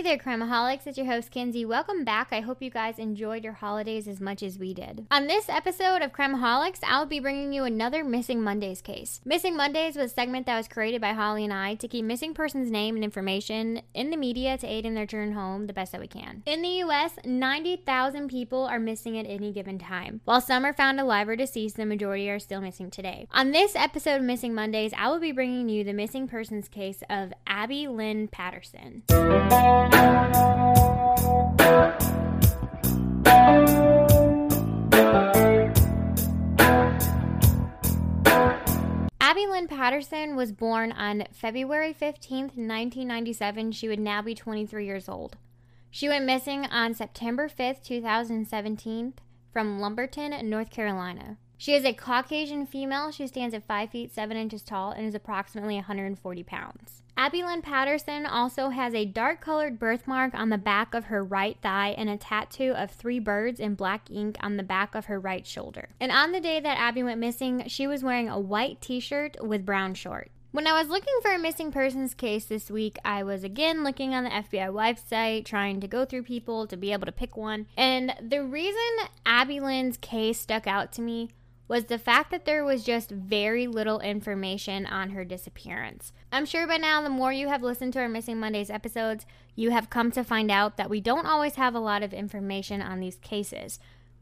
Hey there, Crimeaholics. It's your host, Kenzie. Welcome back. I hope you guys enjoyed your holidays as much as we did. On this episode of Crimeaholics, I'll be bringing you another Missing Mondays case. Missing Mondays was a segment that was created by Holly and I to keep missing persons' name and information in the media to aid in their return home the best that we can. In the U.S., 90,000 people are missing at any given time. While some are found alive or deceased, the majority are still missing today. On this episode of Missing Mondays, I will be bringing you the missing persons case of Abby Lynn Patterson. Abby Lynn Patterson was born on February 15th, 1997. She would now be 23 years old. She went missing on September 5th, 2017, from Lumberton, North Carolina. She is a Caucasian female. She stands at 5 feet 7 inches tall and is approximately 140 pounds. Abby Lynn Patterson also has a dark colored birthmark on the back of her right thigh and a tattoo of three birds in black ink on the back of her right shoulder. And on the day that Abby went missing, she was wearing a white t shirt with brown shorts. When I was looking for a missing persons case this week, I was again looking on the FBI website, trying to go through people to be able to pick one. And the reason Abby Lynn's case stuck out to me was the fact that there was just very little information on her disappearance. I'm sure by now, the more you have listened to our Missing Mondays episodes, you have come to find out that we don't always have a lot of information on these cases.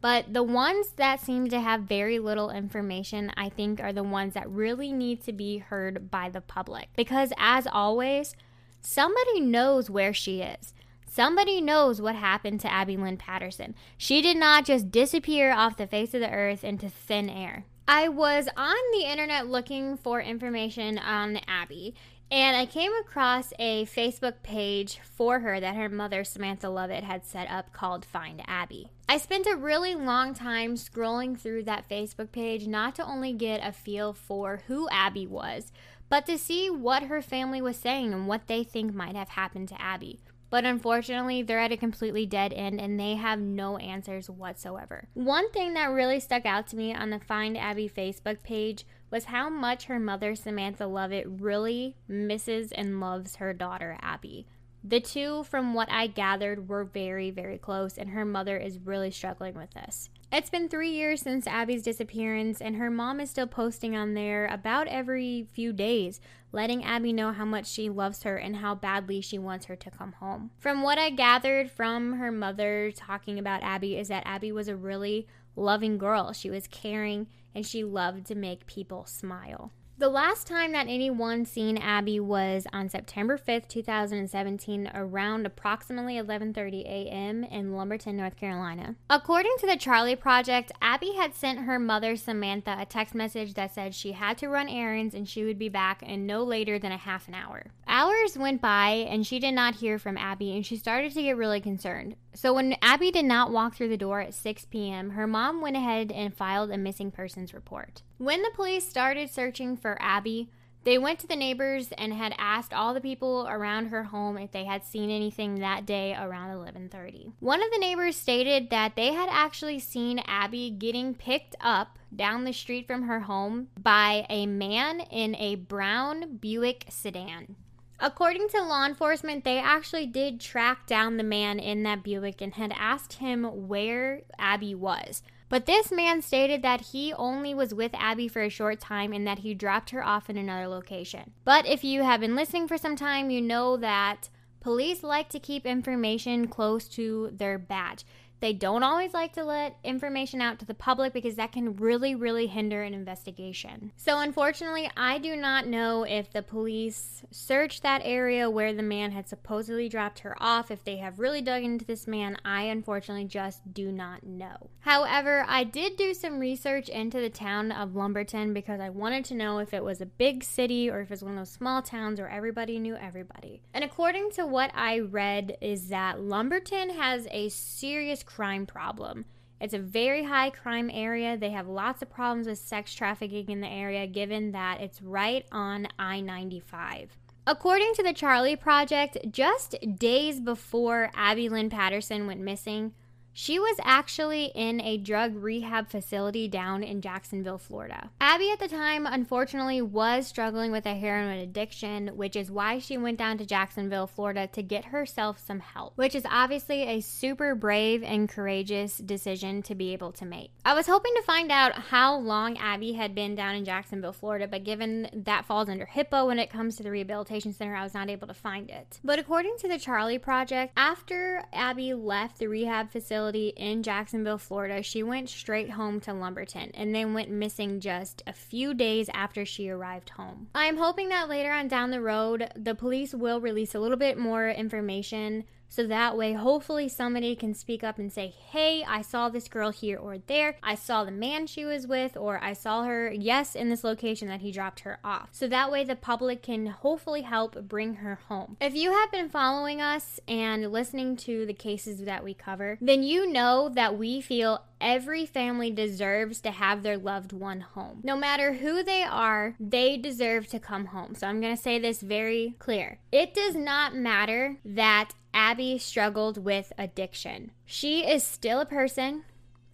But the ones that seem to have very little information, I think, are the ones that really need to be heard by the public. Because as always, somebody knows where she is. Somebody knows what happened to Abby Lynn Patterson. She did not just disappear off the face of the earth into thin air. I was on the internet looking for information on Abby, and I came across a Facebook page for her that her mother, Samantha Lovett, had set up called Find Abby. I spent a really long time scrolling through that Facebook page not to only get a feel for who Abby was, but to see what her family was saying and what they think might have happened to Abby. But unfortunately, they're at a completely dead end and they have no answers whatsoever. One thing that really stuck out to me on the Find Abby Facebook page was how much her mother, Samantha Lovett, really misses and loves her daughter, Abby. The two, from what I gathered, were very, very close, and her mother is really struggling with this. It's been three years since Abby's disappearance, and her mom is still posting on there about every few days, letting Abby know how much she loves her and how badly she wants her to come home. From what I gathered from her mother talking about Abby, is that Abby was a really loving girl. She was caring and she loved to make people smile. The last time that anyone seen Abby was on September 5th, 2017, around approximately 11:30 a.m. in Lumberton, North Carolina. According to the Charley Project, Abby had sent her mother Samantha a text message that said she had to run errands and she would be back in no later than a half an hour. Hours went by and she did not hear from Abby and she started to get really concerned. So when Abby did not walk through the door at 6 p.m., her mom went ahead and filed a missing persons report. When the police started searching for Abby, they went to the neighbors and had asked all the people around her home if they had seen anything that day around 11:30. One of the neighbors stated that they had actually seen Abby getting picked up down the street from her home by a man in a brown Buick sedan. According to law enforcement, they actually did track down the man in that Buick and had asked him where Abby was. But this man stated that he only was with Abby for a short time and that he dropped her off in another location. But if you have been listening for some time, you know that police like to keep information close to their badge. They don't always like to let information out to the public because that can really, really hinder an investigation. So, unfortunately, I do not know if the police searched that area where the man had supposedly dropped her off, if they have really dug into this man. I unfortunately just do not know. However, I did do some research into the town of Lumberton because I wanted to know if it was a big city or if it was one of those small towns where everybody knew everybody. And according to what I read, is that Lumberton has a serious crime problem. It's a very high crime area. They have lots of problems with sex trafficking in the area, given that it's right on I 95. According to the Charley Project, just days before Abby Lynn Patterson went missing, she was actually in a drug rehab facility down in Jacksonville, Florida. Abby at the time, unfortunately, was struggling with a heroin addiction, which is why she went down to Jacksonville, Florida to get herself some help, which is obviously a super brave and courageous decision to be able to make. I was hoping to find out how long Abby had been down in Jacksonville, Florida, but given that falls under HIPAA when it comes to the rehabilitation center, I was not able to find it. But according to the Charley Project, after Abby left the rehab facility, facility in Jacksonville, Florida, she went straight home to Lumberton and then went missing just a few days after she arrived home. I am hoping that later on down the road, the police will release a little bit more information so that way, hopefully, somebody can speak up and say, Hey, I saw this girl here or there. I saw the man she was with, or I saw her, yes, in this location that he dropped her off. So that way, the public can hopefully help bring her home. If you have been following us and listening to the cases that we cover, then you know that we feel every family deserves to have their loved one home. No matter who they are, they deserve to come home. So I'm going to say this very clear. It does not matter that Abby struggled with addiction. She is still a person.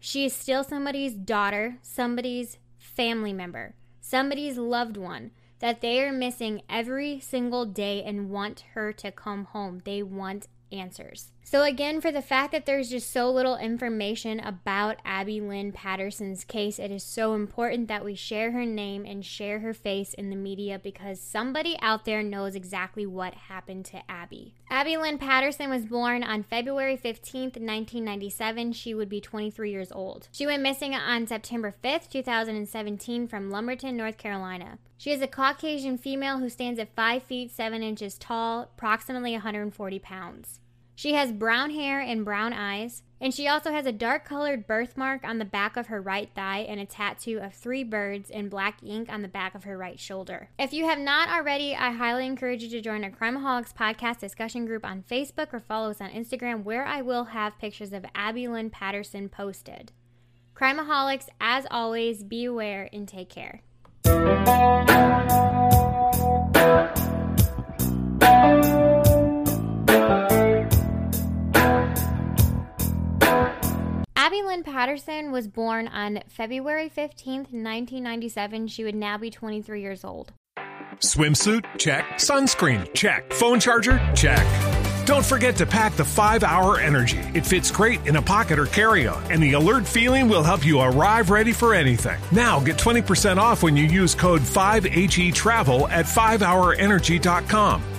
She is still somebody's daughter, somebody's family member, somebody's loved one that they are missing every single day and want her to come home. They want answers. So, again, for the fact that there's just so little information about Abby Lynn Patterson's case, it is so important that we share her name and share her face in the media because somebody out there knows exactly what happened to Abby. Abby Lynn Patterson was born on February 15th, 1997. She would be 23 years old. She went missing on September 5th, 2017, from Lumberton, North Carolina. She is a Caucasian female who stands at 5 feet 7 inches tall, approximately 140 pounds. She has brown hair and brown eyes, and she also has a dark colored birthmark on the back of her right thigh and a tattoo of three birds in black ink on the back of her right shoulder. If you have not already, I highly encourage you to join our Crimeaholics podcast discussion group on Facebook or follow us on Instagram, where I will have pictures of Abby Lynn Patterson posted. Crimeaholics, as always, be aware and take care. Abby Lynn Patterson was born on February 15th, 1997. She would now be 23 years old. Swimsuit? Check. Sunscreen? Check. Phone charger? Check. Don't forget to pack the 5 Hour Energy. It fits great in a pocket or carry on, and the alert feeling will help you arrive ready for anything. Now get 20% off when you use code 5HE Travel at 5hourenergy.com.